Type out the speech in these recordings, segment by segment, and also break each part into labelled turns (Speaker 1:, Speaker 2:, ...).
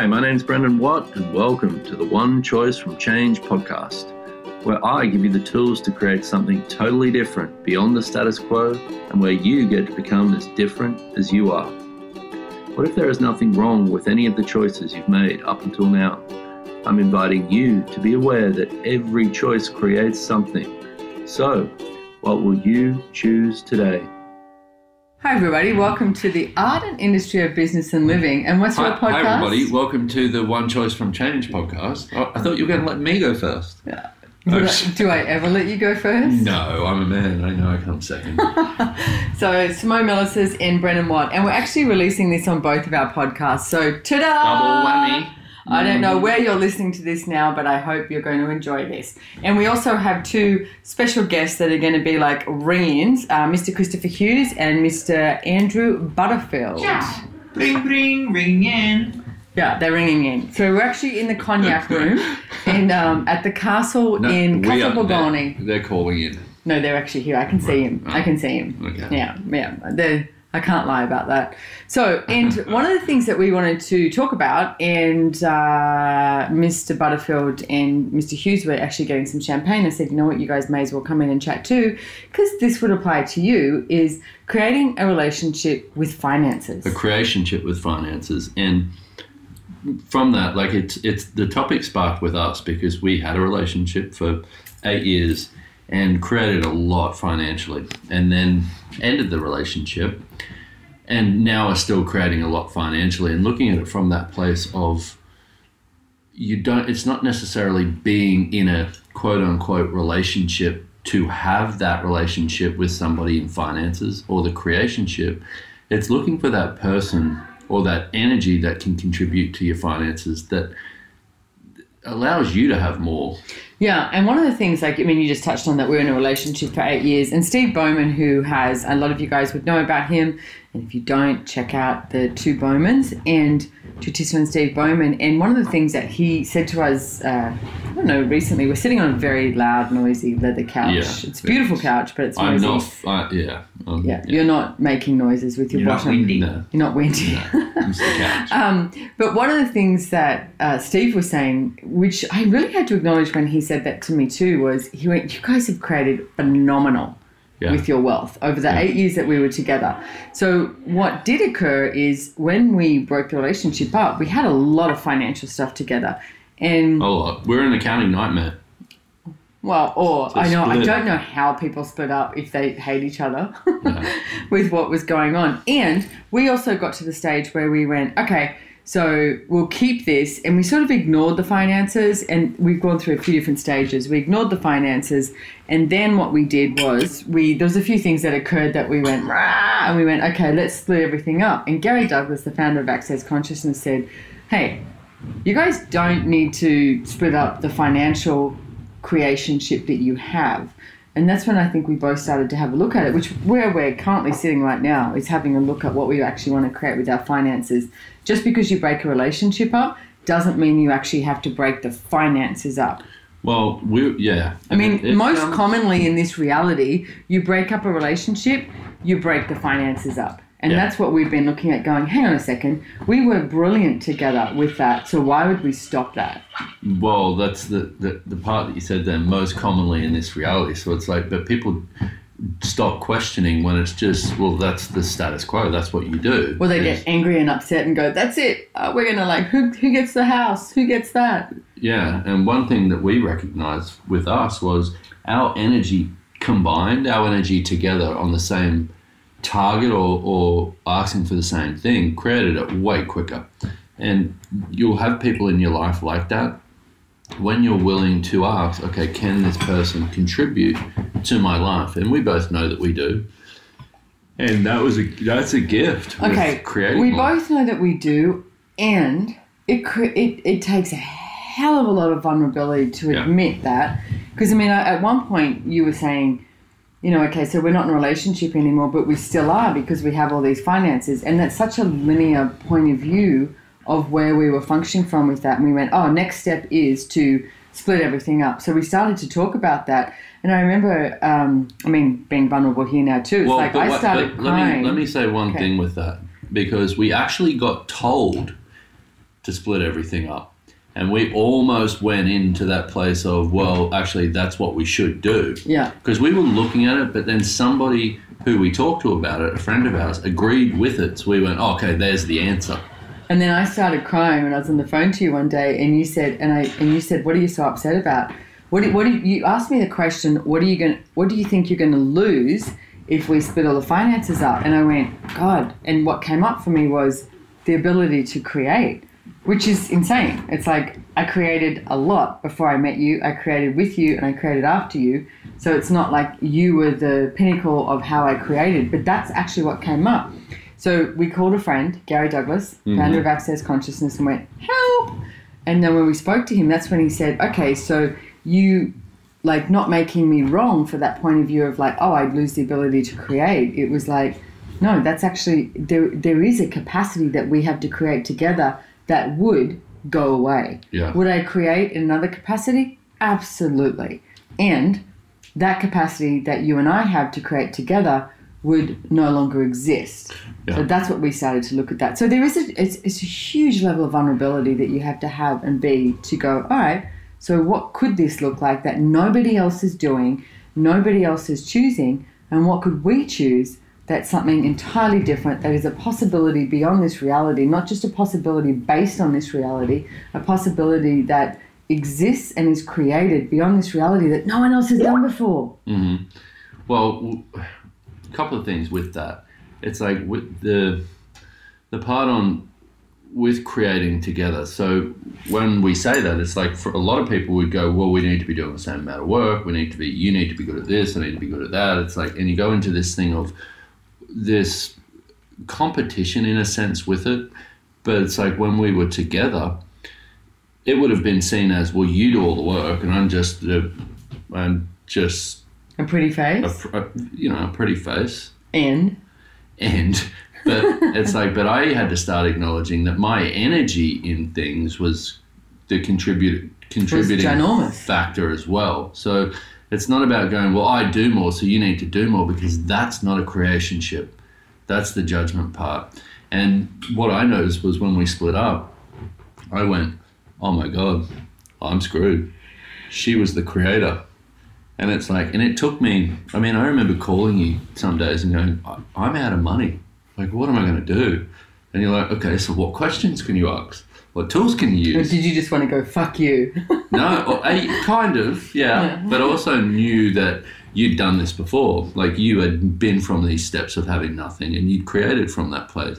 Speaker 1: Hi, my name's Brendan Watt, and welcome to the One Choice from Change podcast, where I give you the tools to create something totally different beyond the status quo and where you get to become as different as you are. What if there is nothing wrong with any of the choices you've made up until now? I'm inviting you to be aware that every choice creates something. So, what will you choose today?
Speaker 2: Hi, everybody. Welcome to the Art and Industry of Business and Living. And what's your
Speaker 1: Hi,
Speaker 2: podcast?
Speaker 1: hi, everybody. Welcome to the One Choice from Change podcast. Oh, I thought you were going to let me go first.
Speaker 2: Yeah. Would I- oh, do I ever let you go first?
Speaker 1: No, I'm a man. I know I come second.
Speaker 2: So, Simone Milasas and Brendan Watt. And we're actually releasing this on both of our podcasts. So, ta
Speaker 1: Double whammy.
Speaker 2: I don't know where you're listening to this now, but I hope you're going to enjoy this. And we also have two special guests that are going to be like ring-ins, uh, Mr. Christopher Hughes and Mr. Andrew Butterfield.
Speaker 3: Yeah. Bring, bring, ring in.
Speaker 2: Yeah, they're ringing in. So we're actually in the cognac room in um, at the castle
Speaker 1: No,
Speaker 2: in
Speaker 1: we
Speaker 2: Casalborgone.
Speaker 1: They're, they're calling in.
Speaker 2: No, they're actually here. I can see him. I can see him.
Speaker 1: Okay.
Speaker 2: Yeah, yeah. They're, I can't lie about that. So, and one of the things that we wanted to talk about, and uh, Mr. Butterfield and Mr. Hughes were actually getting some champagne. I said, you know what, you guys may as well come in and chat too, because this would apply to you, is creating a relationship with finances.
Speaker 1: A creationship with finances. And from that, like it's it's the topic sparked with us because we had a relationship for eight years and created a lot financially and then ended the relationship and now are still creating a lot financially. And looking at it from that place of you don't it's not necessarily being in a quote unquote relationship to have that relationship with somebody in finances or the creationship. It's looking for that person or that energy that can contribute to your finances that allows you to have more
Speaker 2: Yeah, and one of the things, like, I mean, you just touched on that we were in a relationship for eight years, and Steve Bowman, who has a lot of you guys would know about him, and if you don't, check out the two Bowmans and Chutisa and Steve Bowman. And one of the things that he said to us, uh, I don't know, recently, we're sitting on a very loud, noisy leather couch.
Speaker 1: Yeah.
Speaker 2: It's a beautiful couch, but it's noisy.
Speaker 1: i'm not I, yeah um,
Speaker 2: yeah, you're not making noises with your
Speaker 3: You're not
Speaker 2: bottom.
Speaker 3: windy.
Speaker 1: no,
Speaker 2: You're not windy.
Speaker 1: no it's the couch
Speaker 2: Um, but one of the things that uh, Steve was saying, which I really had to acknowledge when he said that to me too, was he went, "You guys have created phenomenal
Speaker 1: Yeah.
Speaker 2: with your wealth over the eight years that we were together." So what did occur is when we broke the relationship up, we had a lot of financial stuff together, and
Speaker 1: a lot we're an accounting nightmare
Speaker 2: well, or I know I don't know how people split up if they hate each other
Speaker 1: Yeah.
Speaker 2: with what was going on. And we also got to the stage where we went, okay, so we'll keep this, and we sort of ignored the finances, and we've gone through a few different stages. We ignored the finances, and then what we did was we there was a few things that occurred that we went, Rah! and we went, okay, let's split everything up. And Gary Douglas, the founder of Access Consciousness, said, hey, you guys don't need to split up the financial creationship that you have. And that's when I think we both started to have a look at it, which where we're currently sitting right now is having a look at what we actually want to create with our finances. Just because you break a relationship up doesn't mean you actually have to break the finances up.
Speaker 1: well we yeah
Speaker 2: I mean,
Speaker 1: It-
Speaker 2: most
Speaker 1: comes-
Speaker 2: commonly in this reality, you break up a relationship, you break the finances up. And
Speaker 1: Yeah.
Speaker 2: that's what we've been looking at going, hang on a second, we were brilliant together with that, so why would we stop that?
Speaker 1: Well, that's the, the, the part that you said there most commonly in this reality. So it's like, but people stop questioning when it's just, well, that's the status quo. That's what you do.
Speaker 2: Well, they get angry and upset and go, "That's it. Uh, we're gonna like who who gets the house? Who gets that?"
Speaker 1: Yeah, and one thing that we recognized with us was our energy combined, our energy together on the same target or, or asking for the same thing created it way quicker. And you'll have people in your life like that when you're willing to ask, okay, can this person contribute to my life? And we both know that we do. And that was a that's a gift.
Speaker 2: Okay,
Speaker 1: creating
Speaker 2: we
Speaker 1: life.
Speaker 2: both know that we do, and it it it takes a hell of a lot of vulnerability to
Speaker 1: Yeah.
Speaker 2: admit that. Because I mean, at one point you were saying, you know, okay, so we're not in a relationship anymore, but we still are because we have all these finances, and that's such a linear point of view of where we were functioning from with that. And we went, oh, next step is to split everything up. So we started to talk about that, and I remember, um, I mean, being vulnerable here now too. It's like I
Speaker 1: what-
Speaker 2: started
Speaker 1: let
Speaker 2: crying.
Speaker 1: me let me say one
Speaker 2: Okay.
Speaker 1: thing with that because we actually got told to split everything up. And we almost went into that place of, well, actually, that's what we should do.
Speaker 2: Yeah.
Speaker 1: Because we were looking at it, but then somebody who we talked to about it, a friend of ours, agreed with it. So we went, oh, okay, there's the answer.
Speaker 2: And then I started crying when I was on the phone to you one day, and you said, and I, and you said, what are you so upset about? What, do, what do you, asked me the question? What are you going? What do you think you're going to lose if we split all the finances up? And I went, God. And what came up for me was the ability to create, which is insane. It's like I created a lot before I met you. I created with you, and I created after you. So it's not like you were the pinnacle of how I created, but that's actually what came up. So we called a friend, Gary Douglas, mm-hmm. founder of Access Consciousness, and went, help. And then when we spoke to him, that's when he said, okay, so you like not making me wrong for that point of view of like, oh, I'd lose the ability to create. It was like, no, that's actually, there, there is a capacity that we have to create together that would go away.
Speaker 1: Yeah.
Speaker 2: Would I create in another capacity? Absolutely. And that capacity that you and I have to create together would no longer exist.
Speaker 1: Yeah.
Speaker 2: So that's what we started to look at that. So there is a it's, it's a huge level of vulnerability that you have to have and be to go, all right, so what could this look like that nobody else is doing, nobody else is choosing, and what could we choose that's something entirely different, that is a possibility beyond this reality, not just a possibility based on this reality, a possibility that exists and is created beyond this reality that no one else has done before. Mm-hmm.
Speaker 1: Well, w- a couple of things with that. It's like with the the part on with creating together. So when we say that, it's like for a lot of people would go, well, we need to be doing the same amount of work. We need to be, you need to be good at this. I need to be good at that. It's like, and you go into this thing of this competition in a sense with it. But it's like when we were together, it would have been seen as, well, you do all the work, and I'm just, the, I'm just
Speaker 2: A pretty face.
Speaker 1: a, a you know a pretty face
Speaker 2: and
Speaker 1: and but it's like but i had to start acknowledging that my energy in things was the contribute contributing factor as well so it's not about going well i do more so you need to do more because that's not a creationship that's the judgment part and what i noticed was when we split up i went oh my god i'm screwed she was the creator and it's like, and it took me, I mean, I remember calling you some days and going, "I- I'm out of money. Like, what am I going to do? And you're like, okay, so what questions can you ask? What tools can you
Speaker 2: or
Speaker 1: use?
Speaker 2: did you just want to go fuck you?
Speaker 1: no, or, uh, I, kind of, yeah.
Speaker 2: Yeah.
Speaker 1: But I also knew that you'd done this before. Like, you had been from these steps of having nothing and you'd created from that place.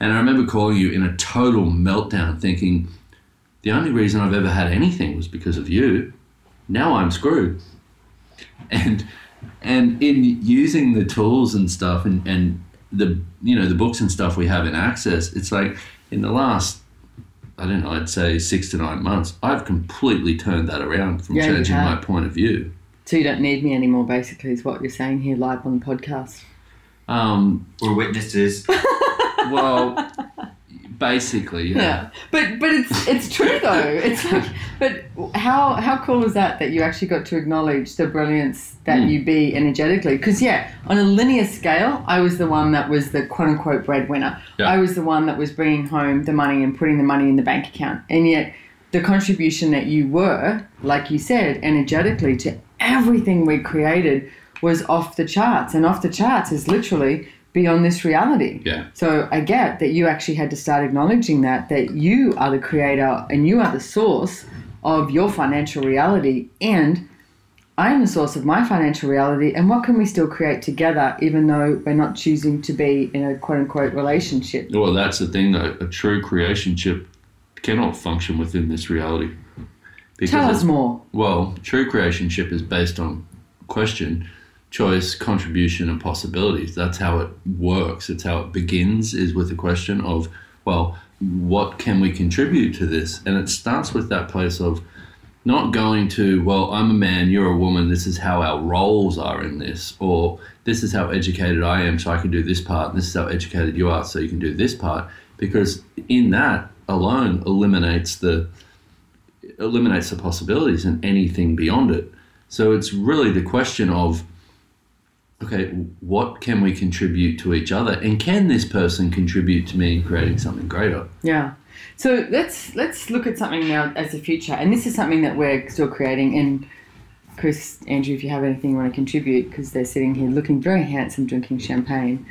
Speaker 1: And I remember calling you in a total meltdown thinking, the only reason I've ever had anything was because of you. Now I'm screwed and and in using the tools and stuff and, and the you know the books and stuff we have in access it's like in the last i don't know i'd say six to nine months i've completely turned that around from
Speaker 2: Yeah,
Speaker 1: changing my point of view
Speaker 2: so you don't need me anymore, basically, is what you're saying here live on the podcast.
Speaker 1: um,
Speaker 3: We're witnesses.
Speaker 1: well basically yeah,
Speaker 2: Yeah, but but it's it's true though. It's like, but how how cool is that that you actually got to acknowledge the brilliance that
Speaker 1: Mm.
Speaker 2: you be energetically? Because yeah, on a linear scale, I was the one that was the quote unquote breadwinner.
Speaker 1: Yeah.
Speaker 2: I was the one that was bringing home the money and putting the money in the bank account, and yet the contribution that you were, like you said, energetically to everything we created was off the charts, and off the charts is literally beyond this reality.
Speaker 1: yeah
Speaker 2: So I get that you actually had to start acknowledging that that you are the creator and you are the source of your financial reality and I am the source of my financial reality and what can we still create together even though we're not choosing to be in a quote unquote relationship.
Speaker 1: well that's the thing though a true creationship cannot function within this reality because
Speaker 2: Tell us more.
Speaker 1: Well, true creationship is based on question, choice, contribution, and possibilities. That's how it works. It's how it begins, is with the question of, well, what can we contribute to this? And it starts with that place of not going to, well, I'm a man, you're a woman, this is how our roles are in this, or this is how educated I am, so I can do this part, and this is how educated you are, so you can do this part, because in that alone eliminates the eliminates the possibilities and anything beyond it. So it's really the question of okay, what can we contribute to each other, and can this person contribute to me in creating something greater?
Speaker 2: Yeah. So let's let's look at something now as a future, and this is something that we're still creating. And Chris, Andrew, if you have anything you want to contribute, because they're sitting here looking very handsome, drinking champagne,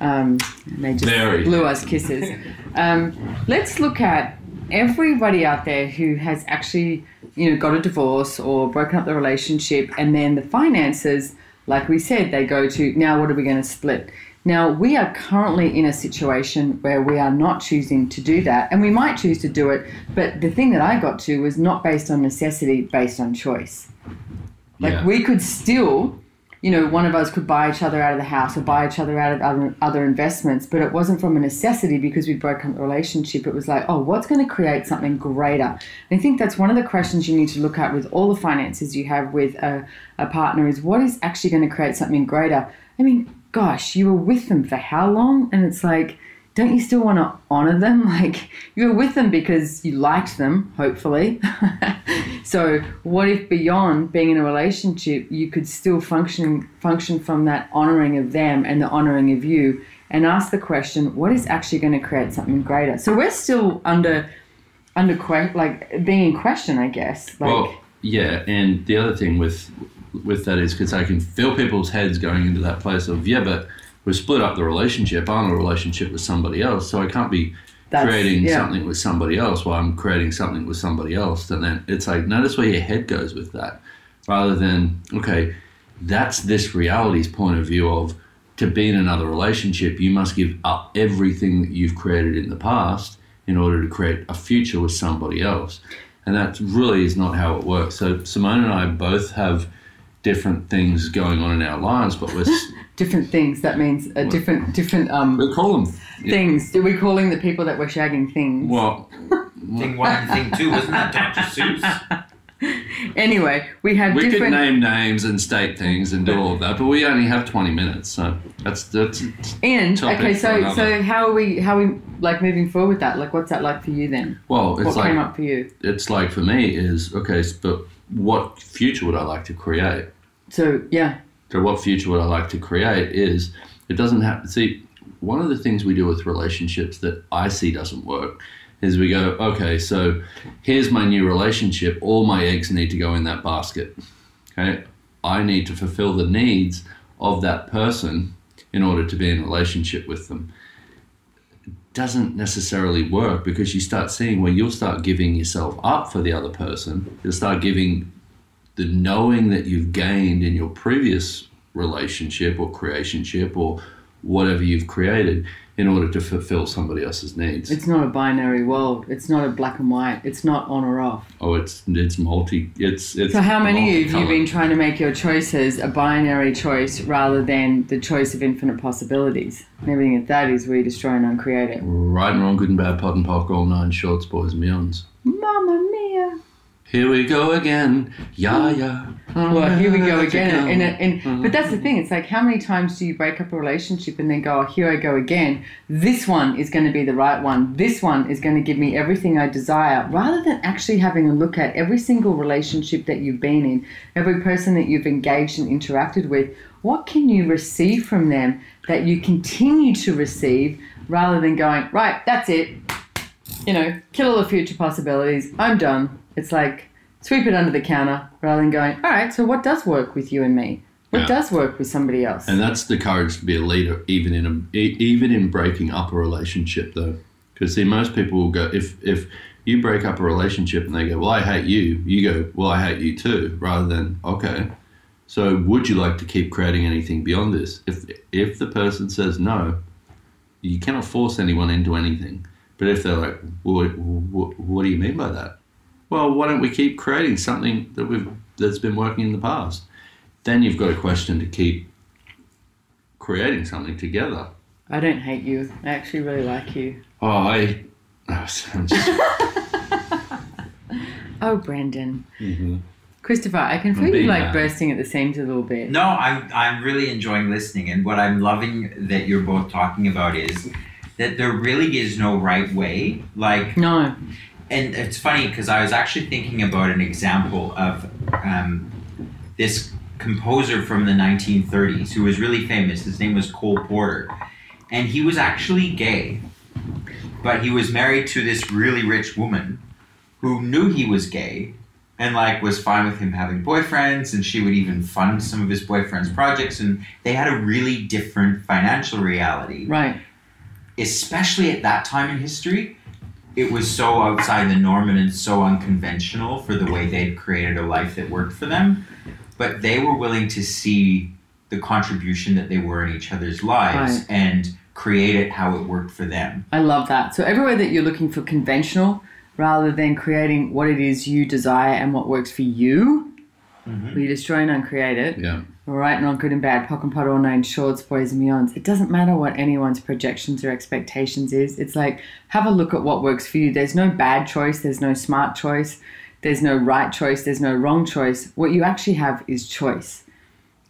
Speaker 2: um, and they just
Speaker 1: Very.
Speaker 2: blew us kisses. Um, let's look at everybody out there who has actually, you know, got a divorce or broken up the relationship, and then the finances, like we said, they go to now. What are we going to split? Now, we are currently in a situation where we are not choosing to do that, and we might choose to do it, but the thing that I got to was not based on necessity, based on choice. Like,
Speaker 1: Yeah.
Speaker 2: we could still, you know, one of us could buy each other out of the house or buy each other out of other, other investments, but it wasn't from a necessity because we'd broken the relationship. It was like, oh, what's going to create something greater? And I think that's one of the questions you need to look at with all the finances you have with a, a partner is what is actually going to create something greater? I mean, gosh, you were with them for how long? And it's like, don't you still want to honor them? Like, you were with them because you liked them, hopefully. so, what if beyond being in a relationship, you could still function function from that honoring of them and the honoring of you, and ask the question, what is actually going to create something greater? So we're still under under que- like being in question, I guess. Like,
Speaker 1: well, yeah, and the other thing with with that is because I can feel people's heads going into that place of yeah, but we split up the relationship. I'm in a relationship with somebody else, so I can't be
Speaker 2: That's-
Speaker 1: creating
Speaker 2: yeah.
Speaker 1: something with somebody else while I'm creating something with somebody else. And then it's like notice where your head goes with that, rather than okay, that's this reality's point of view of to be in another relationship, you must give up everything that you've created in the past in order to create a future with somebody else. And that really is not how it works. So Simone and I both have different things going on in our lives, but we're
Speaker 2: different things. That means a different different um
Speaker 1: we call them
Speaker 2: things. Are we calling the people that we're shagging things?
Speaker 1: well.
Speaker 3: Thing one and thing two, wasn't that Dr. Seuss?
Speaker 2: Anyway, we have
Speaker 1: We could name names and state things and do all of that, but we only have twenty minutes, so that's that's
Speaker 2: and
Speaker 1: topic
Speaker 2: okay, so so how are we how are we like moving forward with that? Like, what's that like for you then?
Speaker 1: well. It's
Speaker 2: what
Speaker 1: like
Speaker 2: came up for you?
Speaker 1: it's like for me is okay, s- but what future would I like to create?
Speaker 2: So yeah,
Speaker 1: So what future would I like to create is it doesn't have see one of the things we do with relationships that I see doesn't work is we go, okay, so here's my new relationship. All my eggs need to go in that basket. Okay. I need to fulfill the needs of that person in order to be in relationship with them. It doesn't necessarily work because you start seeing where you'll start giving yourself up for the other person. You'll start giving the knowing that you've gained in your previous relationship or creationship or whatever you've created in order to fulfill somebody else's needs.
Speaker 2: it's not a binary world. It's not a black and white. It's not on or off.
Speaker 1: oh, it's it's multi. It's it's.
Speaker 2: So how many of you have you been trying to make your choices a binary choice rather than the choice of infinite possibilities? And everything that that is, we destroy and uncreate it.
Speaker 1: Right and wrong, good and bad, POD and POC, all nine shorts, boys and beyonds.
Speaker 2: Mamma mia!
Speaker 1: Here we go again. Yeah, oh, yeah.
Speaker 2: Well, here we go again. And, and, and, but that's the mm. thing. It's like, how many times do you break up a relationship and then go, oh, here I go again. This one is going to be the right one. This one is going to give me everything I desire. Rather than actually having a look at every single relationship that you've been in, every person that you've engaged and interacted with, what can you receive from them that you continue to receive rather than going, right, that's it. You know, kill all the future possibilities. I'm done. It's like, sweep it under the counter rather than going, all right, so what does work with you and me? What
Speaker 1: Yeah.
Speaker 2: does work with somebody else?
Speaker 1: And that's the courage to be a leader, even in a even in breaking up a relationship, though. Because see, most people will go if if you break up a relationship and they go, "Well, I hate you," you go, "Well, I hate you too," rather than, "Okay, so would you like to keep creating anything beyond this?" If if the person says no, you cannot force anyone into anything. But if they're like, well, what, what do you mean by that? Well, why don't we keep creating something that we've that's been working in the past? Then you've got a question to keep creating something together.
Speaker 2: I don't hate you. I actually really like you.
Speaker 1: Oh, I. I'm just,
Speaker 2: Oh, Brendan.
Speaker 1: Mhm.
Speaker 2: Christopher, I can feel you like
Speaker 1: mad.
Speaker 2: bursting at the seams a little bit.
Speaker 3: No, I'm I'm really enjoying listening, and what I'm loving that you're both talking about is that there really is no right way. Like,
Speaker 2: No.
Speaker 3: And it's funny because I was actually thinking about an example of um, this composer from the 1930s who was really famous. His name was Cole Porter. And he was actually gay, but he was married to this really rich woman who knew he was gay and like was fine with him having boyfriends and she would even fund some of his boyfriend's projects and they had a really different financial reality
Speaker 2: Right.
Speaker 3: especially at that time in history, it was so outside the norm and so unconventional for the way they'd created a life that worked for them. But they were willing to see the contribution that they were in each other's lives
Speaker 2: Right.
Speaker 3: and create it how it worked for them.
Speaker 2: I love that. So everywhere that you're looking for conventional rather than creating what it is you desire and what works for you,
Speaker 3: Mhm.
Speaker 2: we destroy and uncreate it.
Speaker 1: Yeah.
Speaker 2: Right, not good and bad, POC and POD, all nine shorts, boys and beyonds. It doesn't matter what anyone's projections or expectations is. It's like have a look at what works for you. There's no bad choice. There's no smart choice. There's no right choice. There's no wrong choice. What you actually have is choice.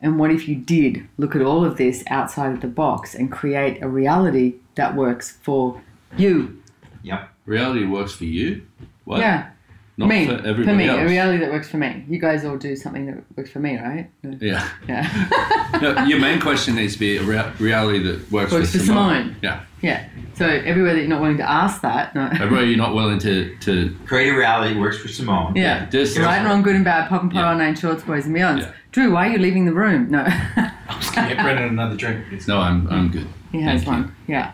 Speaker 2: And what if you did look at all of this outside of the box and create a reality that works for you?
Speaker 3: Yep.
Speaker 1: Reality works for you. What?
Speaker 2: Yeah,
Speaker 1: Not
Speaker 2: me.
Speaker 1: for everybody
Speaker 2: me,
Speaker 1: else.
Speaker 2: a reality that works for me. You guys all do something that works for me, right?
Speaker 1: yeah.
Speaker 2: Yeah.
Speaker 1: No, your main question needs to be a rea- reality that works,
Speaker 2: Works
Speaker 1: for
Speaker 2: for
Speaker 1: Simone.
Speaker 2: Simone.
Speaker 1: Yeah.
Speaker 2: yeah. So everywhere that you're not willing to ask that, no.
Speaker 1: Everybody you're not willing to, to
Speaker 3: Create a reality that works for Simone.
Speaker 2: Yeah.
Speaker 1: just
Speaker 2: Right and wrong, good and bad, POD and POC,
Speaker 1: Yeah.
Speaker 2: on nine shorts, boys and beyonds.
Speaker 1: Yeah.
Speaker 2: Drew, why are you leaving the room? No.
Speaker 4: I'm just gonna get Brendan another drink. please.
Speaker 1: No, I'm I'm good.
Speaker 2: he has
Speaker 1: Thank you.
Speaker 2: one. Yeah.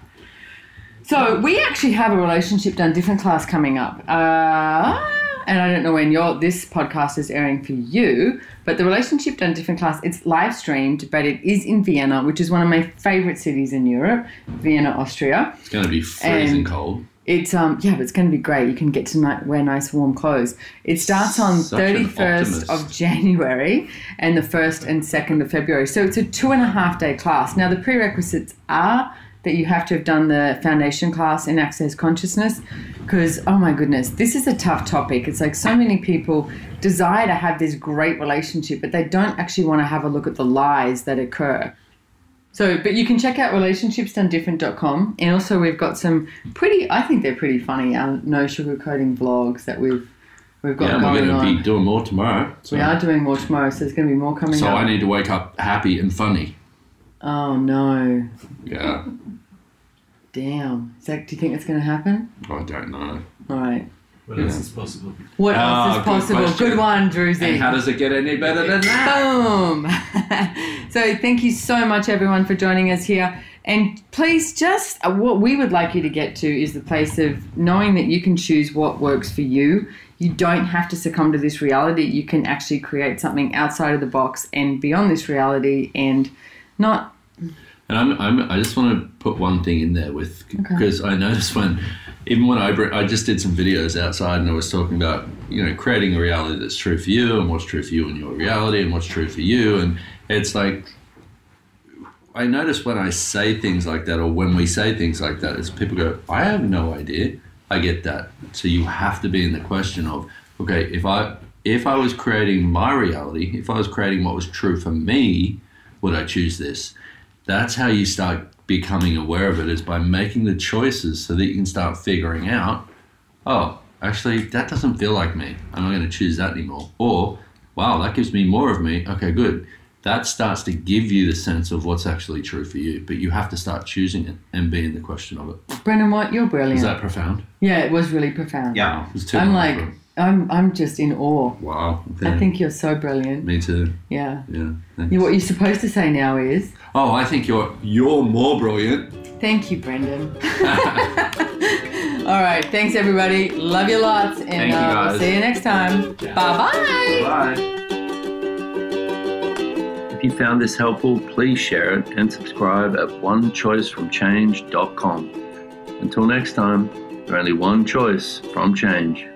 Speaker 2: So we actually have a relationship done different class coming up. Uh, and I don't know when your this podcast is airing for you, but the relationship done different class, it's live streamed, but it is in Vienna, which is one of my favorite cities in Europe, Vienna, Austria.
Speaker 1: It's going to be freezing
Speaker 2: And-
Speaker 1: cold.
Speaker 2: It's um yeah, but it's going to be great. You can get to ni- wear nice warm clothes. It starts on thirty first of. January and the first and second of February. So it's a two and a half day class. Now the prerequisites are that you have to have done the foundation class in access consciousness because oh my goodness this is a tough topic it's like so many people desire to have this great relationship but they don't actually want to have a look at the lies that occur so, but you can check out relationshipsdonedifferent.com. And also, we've got some pretty, I think they're pretty funny, our no sugarcoating vlogs that we've we've got
Speaker 1: Yeah, we're
Speaker 2: going
Speaker 1: to
Speaker 2: on.
Speaker 1: be doing more tomorrow. So,
Speaker 2: we are doing more tomorrow, so there's going to be more coming
Speaker 1: so
Speaker 2: up.
Speaker 1: I need to wake up happy and funny.
Speaker 2: Oh, no.
Speaker 1: Yeah.
Speaker 2: Damn. Zach, do you think it's going to happen?
Speaker 1: I don't know.
Speaker 2: All right.
Speaker 4: What else is possible?
Speaker 2: What
Speaker 1: Ah,
Speaker 2: else is
Speaker 1: good
Speaker 2: possible?
Speaker 1: question.
Speaker 2: Good one, Druzy.
Speaker 1: And how does it get any better than that?
Speaker 2: Boom! so, thank you so much, everyone, for joining us here. And please, just uh, what we would like you to get to is the place of knowing that you can choose what works for you. You don't have to succumb to this reality. You can actually create something outside of the box and beyond this reality and not.
Speaker 1: And I'm, I'm, I just want to put one thing in there with because I noticed when, even when I I just did some videos outside and I was talking about you know creating a reality that's true for you and what's true for you and your reality and what's true for you. And it's like I notice when I say things like that or when we say things like that is people go I have no idea. I get that. So you have to be in the question of okay if I if I was creating my reality if I was creating what was true for me would I choose this that's how you start becoming aware of it is by making the choices so that you can start figuring out oh actually that doesn't feel like me i'm not going to choose that anymore or wow that gives me more of me okay good that starts to give you the sense of what's actually true for you but you have to start choosing it and being the question of it
Speaker 2: Brendan, what? You're brilliant.
Speaker 1: is that profound
Speaker 2: yeah, it was really profound.
Speaker 3: Yeah.
Speaker 1: It's too
Speaker 2: I'm like,
Speaker 1: for-
Speaker 2: I'm, I'm just in awe.
Speaker 1: wow
Speaker 2: I think you're so brilliant.
Speaker 1: me too
Speaker 2: Yeah.
Speaker 1: yeah thanks.
Speaker 2: You, what you're supposed to say now is,
Speaker 1: oh i think you're you're more brilliant
Speaker 2: thank you, Brendan. All right. Thanks, everybody. Love you lots. And
Speaker 1: Thank you,
Speaker 2: uh, we'll see you next time. Bye bye.
Speaker 1: Bye. If you found this helpful, please share it and subscribe at onechoicefromchange.com. Until next time, you're only one choice from change.